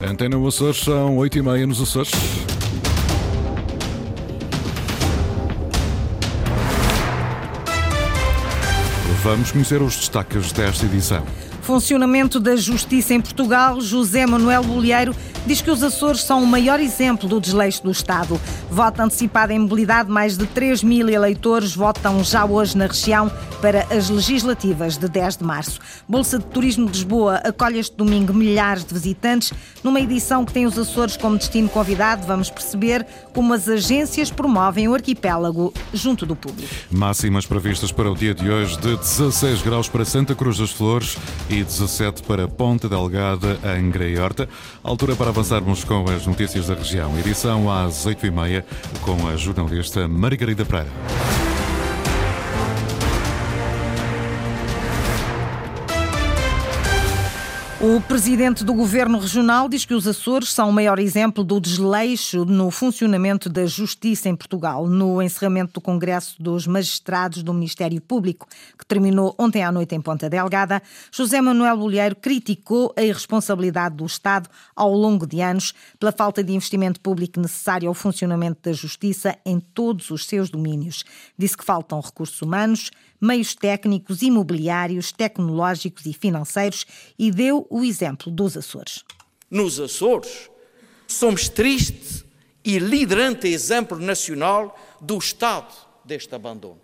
Antena Açores, são 8h30 nos Açores. Vamos conhecer os destaques desta edição. Funcionamento da justiça em Portugal, José Manuel Bolheiro diz que os Açores são o maior exemplo do desleixo do Estado. Voto antecipado em mobilidade, mais de 3 mil eleitores votam já hoje na região para as legislativas de 10 de março. Bolsa de Turismo de Lisboa acolhe este domingo milhares de visitantes numa edição que tem os Açores como destino convidado. Vamos perceber como as agências promovem o arquipélago junto do público. Máximas previstas para o dia de hoje de 16 graus para Santa Cruz das Flores e 17 para Ponta Delgada, em Grei-Horta. Altura para avançarmos com as notícias da região. Edição às 8h30 com a jornalista Margarida Pereira. O presidente do governo regional diz que os Açores são o maior exemplo do desleixo no funcionamento da justiça em Portugal. No encerramento do Congresso dos Magistrados do Ministério Público, que terminou ontem à noite em Ponta Delgada, José Manuel Bolheiro criticou a irresponsabilidade do Estado ao longo de anos pela falta de investimento público necessário ao funcionamento da justiça em todos os seus domínios. Disse que faltam recursos humanos, meios técnicos, imobiliários, tecnológicos e financeiros e deu o exemplo dos Açores. Nos Açores, somos triste e liderante exemplo nacional do estado deste abandono.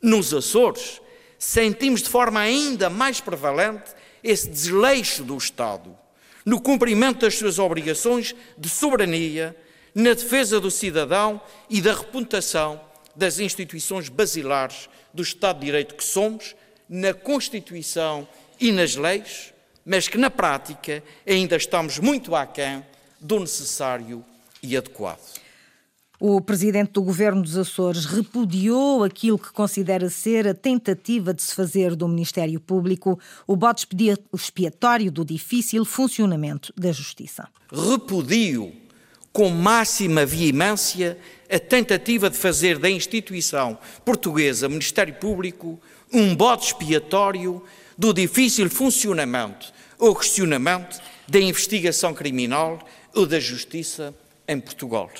Nos Açores, sentimos de forma ainda mais prevalente esse desleixo do Estado no cumprimento das suas obrigações de soberania, na defesa do cidadão e da reputação das instituições basilares do Estado de Direito que somos, na Constituição e nas leis, mas que na prática ainda estamos muito aquém do necessário e adequado. O presidente do governo dos Açores repudiou aquilo que considera ser a tentativa de se fazer do Ministério Público o bote expiatório do difícil funcionamento da justiça. Repudio com máxima veemência a tentativa de fazer da instituição portuguesa Ministério Público um bode expiatório do difícil funcionamento ou questionamento da investigação criminal ou da justiça em Portugal.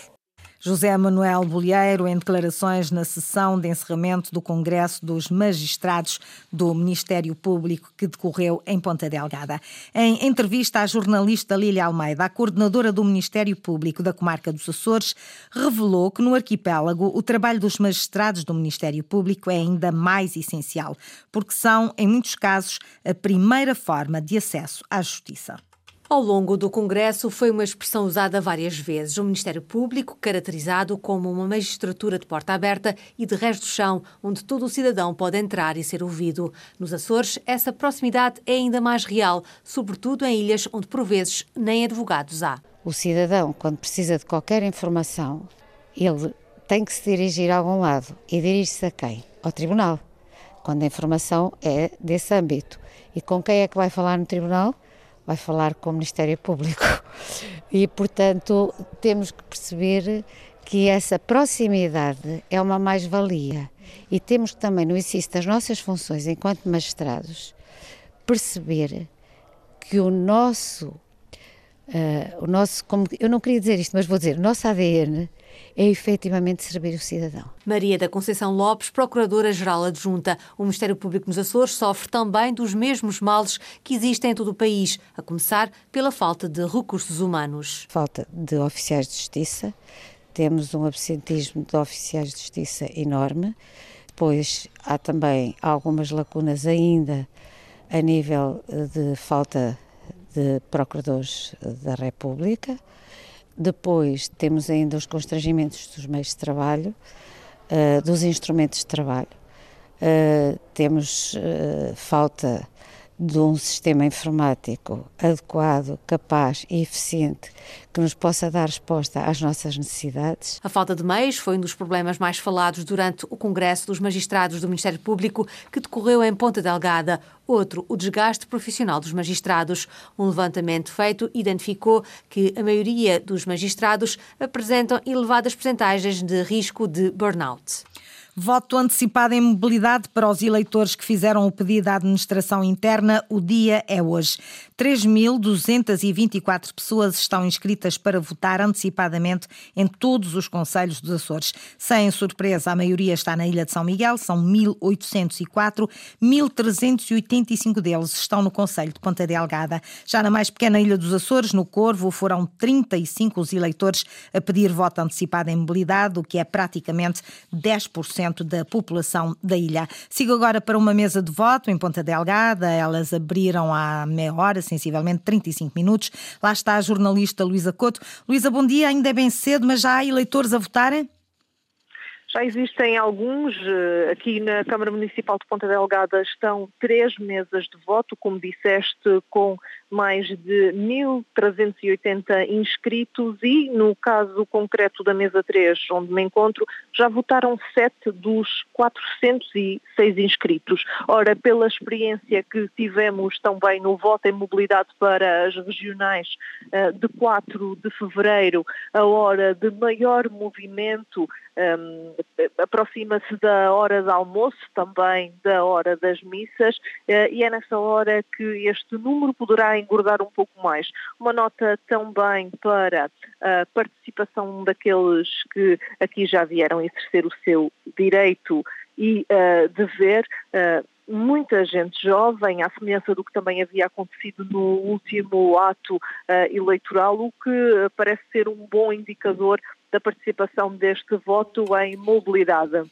José Manuel Bolheiro, em declarações na sessão de encerramento do Congresso dos Magistrados do Ministério Público que decorreu em Ponta Delgada. Em entrevista à jornalista Lília Almeida, a coordenadora do Ministério Público da Comarca dos Açores, revelou que no arquipélago o trabalho dos magistrados do Ministério Público é ainda mais essencial, porque são, em muitos casos, a primeira forma de acesso à justiça. Ao longo do Congresso foi uma expressão usada várias vezes. O Ministério Público, caracterizado como uma magistratura de porta aberta e de resto do chão, onde todo o cidadão pode entrar e ser ouvido. Nos Açores, essa proximidade é ainda mais real, sobretudo em ilhas onde por vezes nem advogados há. O cidadão, quando precisa de qualquer informação, ele tem que se dirigir a algum lado. E dirige-se a quem? Ao tribunal, quando a informação é desse âmbito. E com quem é que vai falar no tribunal? Vai falar com o Ministério Público. E, portanto, temos que perceber que essa proximidade é uma mais-valia. E temos que também, no exercício das nossas funções enquanto magistrados, perceber que o nosso, uh, o nosso, como eu não queria dizer isto, mas vou dizer, o nosso ADN é efetivamente servir o cidadão. Maria da Conceição Lopes, Procuradora-Geral Adjunta. O Ministério Público nos Açores sofre também dos mesmos males que existem em todo o país, a começar pela falta de recursos humanos. Falta de oficiais de justiça, temos um absentismo de oficiais de justiça enorme, depois há também algumas lacunas ainda a nível de falta de procuradores da República. Depois temos ainda os constrangimentos dos meios de trabalho, uh, dos instrumentos de trabalho. Uh, temos uh, falta de um sistema informático adequado, capaz e eficiente que nos possa dar resposta às nossas necessidades. A falta de meios foi um dos problemas mais falados durante o Congresso dos Magistrados do Ministério Público que decorreu em Ponta Delgada. Outro, o desgaste profissional dos magistrados. Um levantamento feito identificou que a maioria dos magistrados apresentam elevadas percentagens de risco de burnout. Voto antecipado em mobilidade para os eleitores que fizeram o pedido à administração interna. O dia é hoje. 3.224 pessoas estão inscritas para votar antecipadamente em todos os conselhos dos Açores. Sem surpresa, a maioria está na Ilha de São Miguel, são 1.804, 1.385 deles estão no Conselho de Ponta Delgada. Já na mais pequena Ilha dos Açores, no Corvo, foram 35 os eleitores a pedir voto antecipado em mobilidade, o que é praticamente 10% da população da ilha. Sigo agora para uma mesa de voto em Ponta Delgada. Elas abriram há meia hora, sensivelmente 35 minutos. Lá está a jornalista Luísa Couto. Luísa, bom dia. Ainda é bem cedo, mas já há eleitores a votarem? Já existem alguns, eh, aqui na Câmara Municipal de Ponta Delgada estão três mesas de voto, como disseste, com mais de 1.380 inscritos e, no caso concreto da mesa 3, onde me encontro, já votaram sete dos 406 inscritos. Ora, pela experiência que tivemos também no voto em mobilidade para as regionais eh, de 4 de fevereiro, a hora de maior movimento um, aproxima-se da hora do almoço, também da hora das missas, uh, e é nessa hora que este número poderá engordar um pouco mais. Uma nota também para a participação daqueles que aqui já vieram exercer o seu direito e uh, dever. Uh, muita gente jovem, à semelhança do que também havia acontecido no último ato uh, eleitoral, o que parece ser um bom indicador da participação deste voto em mobilidade.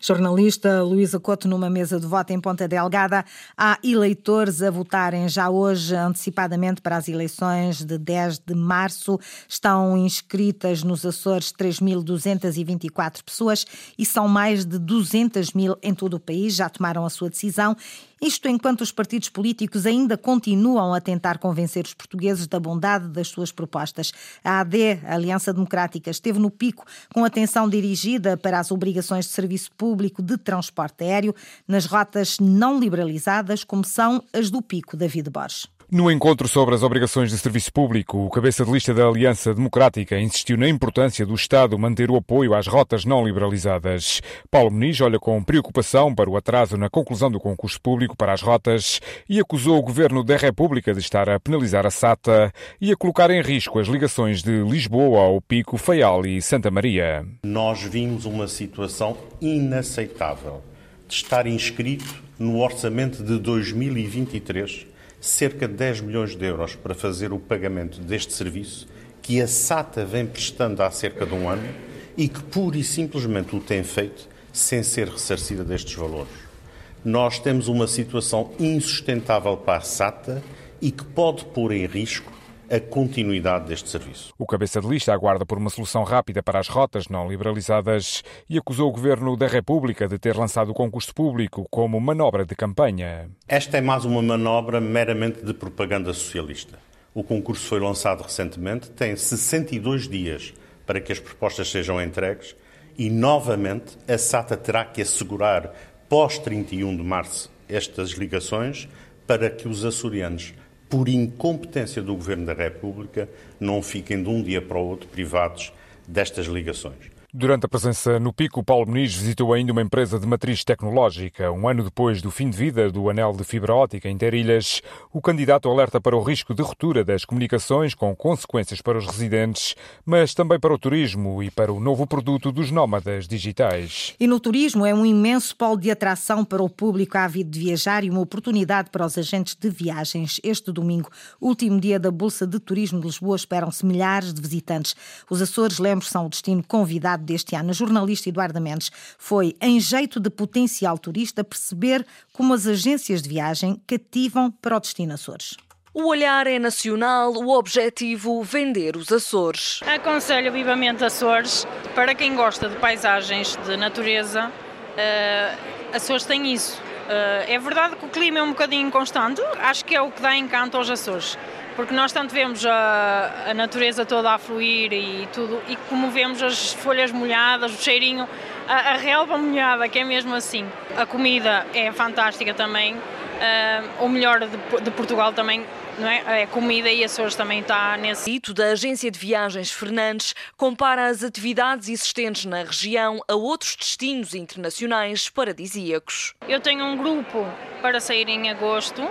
Jornalista Luísa Couto, numa mesa de voto em Ponta Delgada, há eleitores a votarem já hoje antecipadamente para as eleições de 10 de março. Estão inscritas nos Açores 3.224 pessoas e são mais de 200 mil em todo o país. Já tomaram a sua decisão isto enquanto os partidos políticos ainda continuam a tentar convencer os portugueses da bondade das suas propostas. A AD, a Aliança Democrática, esteve no pico com atenção dirigida para as obrigações de serviço público de transporte aéreo nas rotas não liberalizadas, como são as do pico David Borges. No encontro sobre as obrigações de serviço público, o cabeça de lista da Aliança Democrática insistiu na importância do Estado manter o apoio às rotas não liberalizadas. Paulo Muniz olha com preocupação para o atraso na conclusão do concurso público para as rotas e acusou o Governo da República de estar a penalizar a SATA e a colocar em risco as ligações de Lisboa ao Pico, Faial e Santa Maria. Nós vimos uma situação inaceitável de estar inscrito no orçamento de 2023 cerca de 10 milhões de euros para fazer o pagamento deste serviço que a SATA vem prestando há cerca de um ano e que pura e simplesmente o tem feito sem ser ressarcida destes valores. Nós temos uma situação insustentável para a SATA e que pode pôr em risco a continuidade deste serviço. O cabeça de lista aguarda por uma solução rápida para as rotas não liberalizadas e acusou o Governo da República de ter lançado o concurso público como manobra de campanha. Esta é mais uma manobra meramente de propaganda socialista. O concurso foi lançado recentemente, tem 62 dias para que as propostas sejam entregues e, novamente, a SATA terá que assegurar, pós 31 de março, estas ligações para que os açorianos por incompetência do Governo da República, não fiquem de um dia para o outro privados destas ligações. Durante a presença no Pico, Paulo Muniz visitou ainda uma empresa de matriz tecnológica. Um ano depois do fim de vida do anel de fibra óptica Interilhas, o candidato alerta para o risco de ruptura das comunicações com consequências para os residentes, mas também para o turismo e para o novo produto dos nómadas digitais. E no turismo é um imenso polo de atração para o público ávido de viajar e uma oportunidade para os agentes de viagens. Este domingo, último dia da Bolsa de Turismo de Lisboa, esperam-se milhares de visitantes. Os Açores, lembro, são o destino convidado deste ano. A jornalista Eduarda Mendes foi, em jeito de potencial turista, perceber como as agências de viagem cativam para o destino Açores. O olhar é nacional, o objetivo vender os Açores. Aconselho vivamente Açores para quem gosta de paisagens, de natureza. Uh, Açores tem isso. Uh, é verdade que o clima é um bocadinho inconstante, acho que é o que dá encanto aos Açores porque nós tanto vemos a, a, natureza toda a fluir e tudo, e como vemos as folhas molhadas, o cheirinho, a, a relva molhada, que é mesmo assim. A comida é fantástica também, uh, o melhor de, de, Portugal também não é? A comida e Açores também está nesse. Dito da agência de viagens Fernandes compara as atividades existentes na região a outros destinos internacionais paradisíacos. Eu tenho um grupo para sair em agosto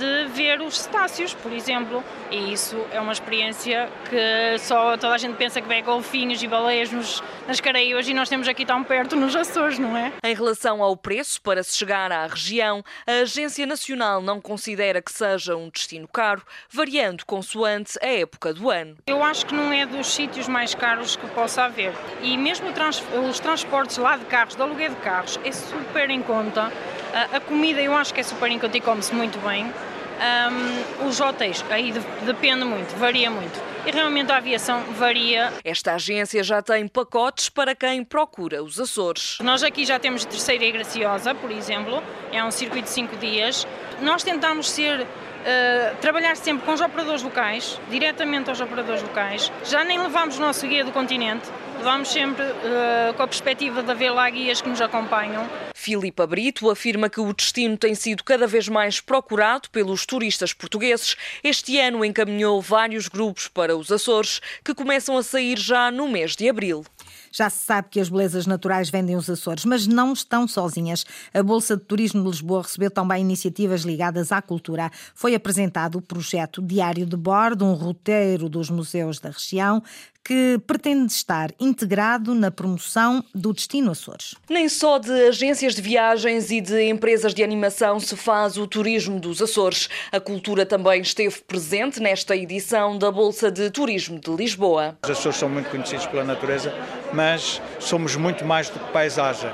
de ver os cetáceos, por exemplo. E isso é uma experiência que só toda a gente pensa que vê golfinhos e baleias nos, nas Caraíbas e nós temos aqui tão perto nos Açores, não é? Em relação ao preço para se chegar à região, a Agência Nacional não considera que seja um destino caro, variando consoante a época do ano. Eu acho que não é dos sítios mais caros que possa haver. E mesmo trans, os transportes lá de carros, de aluguel de carros, é super em conta. A, a comida eu acho que é super conta e come-se muito bem. Um, os hotéis, aí de, depende muito, varia muito. E realmente a aviação varia. Esta agência já tem pacotes para quem procura os Açores. Nós aqui já temos Terceira e Graciosa, por exemplo, é um circuito de 5 dias. Nós tentamos ser Uh, trabalhar sempre com os operadores locais, diretamente aos operadores locais. Já nem levamos o nosso guia do continente, levamos sempre uh, com a perspectiva de haver lá guias que nos acompanham. Filipa Brito afirma que o destino tem sido cada vez mais procurado pelos turistas portugueses. Este ano encaminhou vários grupos para os Açores, que começam a sair já no mês de abril. Já se sabe que as belezas naturais vendem os Açores, mas não estão sozinhas. A Bolsa de Turismo de Lisboa recebeu também iniciativas ligadas à cultura. Foi apresentado o projeto Diário de Bordo, um roteiro dos museus da região, que pretende estar integrado na promoção do destino Açores. Nem só de agências de viagens e de empresas de animação se faz o turismo dos Açores. A cultura também esteve presente nesta edição da Bolsa de Turismo de Lisboa. Os Açores são muito conhecidos pela natureza, mas somos muito mais do que paisagem.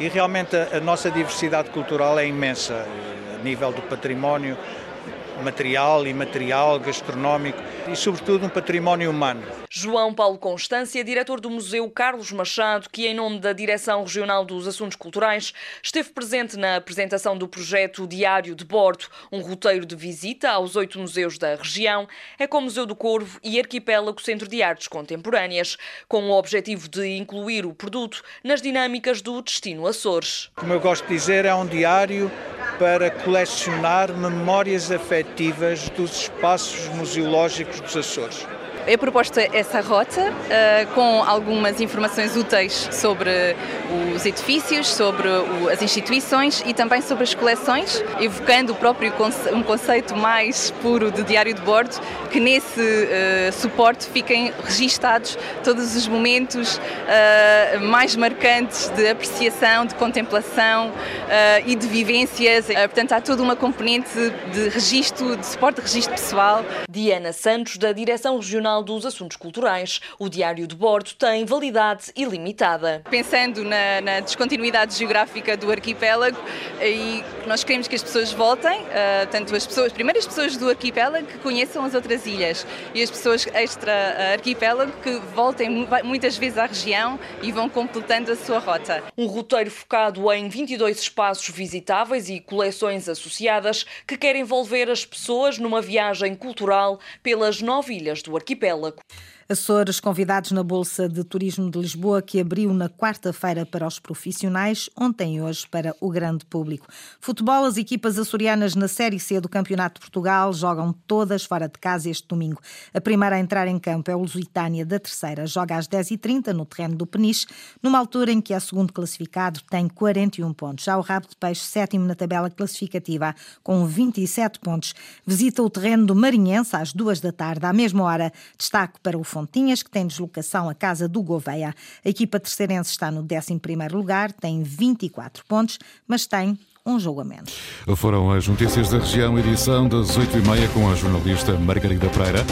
E realmente a, a nossa diversidade cultural é imensa, eh, a nível do património material, imaterial, gastronómico e, sobretudo, um património humano. João Paulo Constância, diretor do Museu Carlos Machado, que, em nome da Direção Regional dos Assuntos Culturais, esteve presente na apresentação do projeto Diário de Bordo, um roteiro de visita aos oito museus da região, é com o Museu do Corvo e Arquipélago Centro de Artes Contemporâneas, com o objetivo de incluir o produto nas dinâmicas do destino Açores. Como eu gosto de dizer, é um diário para colecionar memórias afetivas dos espaços museológicos dos Açores é proposta essa rota uh, com algumas informações úteis sobre os edifícios, sobre as instituições e também sobre as coleções, evocando o próprio um conceito mais puro de diário de bordo, que nesse uh, suporte fiquem registados todos os momentos uh, mais marcantes de apreciação, de contemplação e de vivências. portanto, há toda uma componente de registro, de suporte de registro pessoal. Diana Santos, da Direção Regional Nacional dos Assuntos Culturais. O diário de bordo tem validade ilimitada. Pensando na, na descontinuidade geográfica do arquipélago, e nós queremos que as pessoas voltem, uh, tanto as pessoas, primeiro as pessoas do arquipélago que conheçam as outras ilhas e as pessoas extra-arquipélago que voltem muitas vezes à região e vão completando a sua rota. Um roteiro focado em 22 espaços visitáveis e coleções associadas que quer envolver as pessoas numa viagem cultural pelas nove ilhas do arquipélago. Arquipélago. Açores convidados na Bolsa de Turismo de Lisboa, que abriu na quarta-feira para os profissionais, ontem e hoje para o grande público. Futebol, as equipas açorianas na Série C do Campeonato de Portugal jogam todas fora de casa este domingo. A primeira a entrar em campo é o Lusitânia da terceira. Joga às 10h30 no terreno do Peniche, numa altura em que é segundo classificado tem 41 pontos. Já o Rabo de Peixe, sétimo na tabela classificativa, com 27 pontos. Visita o terreno do Marinhense às duas da tarde. À mesma hora, destaque para o Fontinhas, que tem deslocação à casa do Gouveia. A equipa terceirense está no 11º lugar, tem 24 pontos, mas tem um jogo a menos. Foram as notícias da região, edição das 8h30 com a jornalista Margarida Pereira.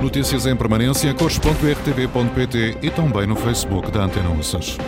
Notícias em permanência, cores.rtv.pt e também no Facebook da Antena Uças.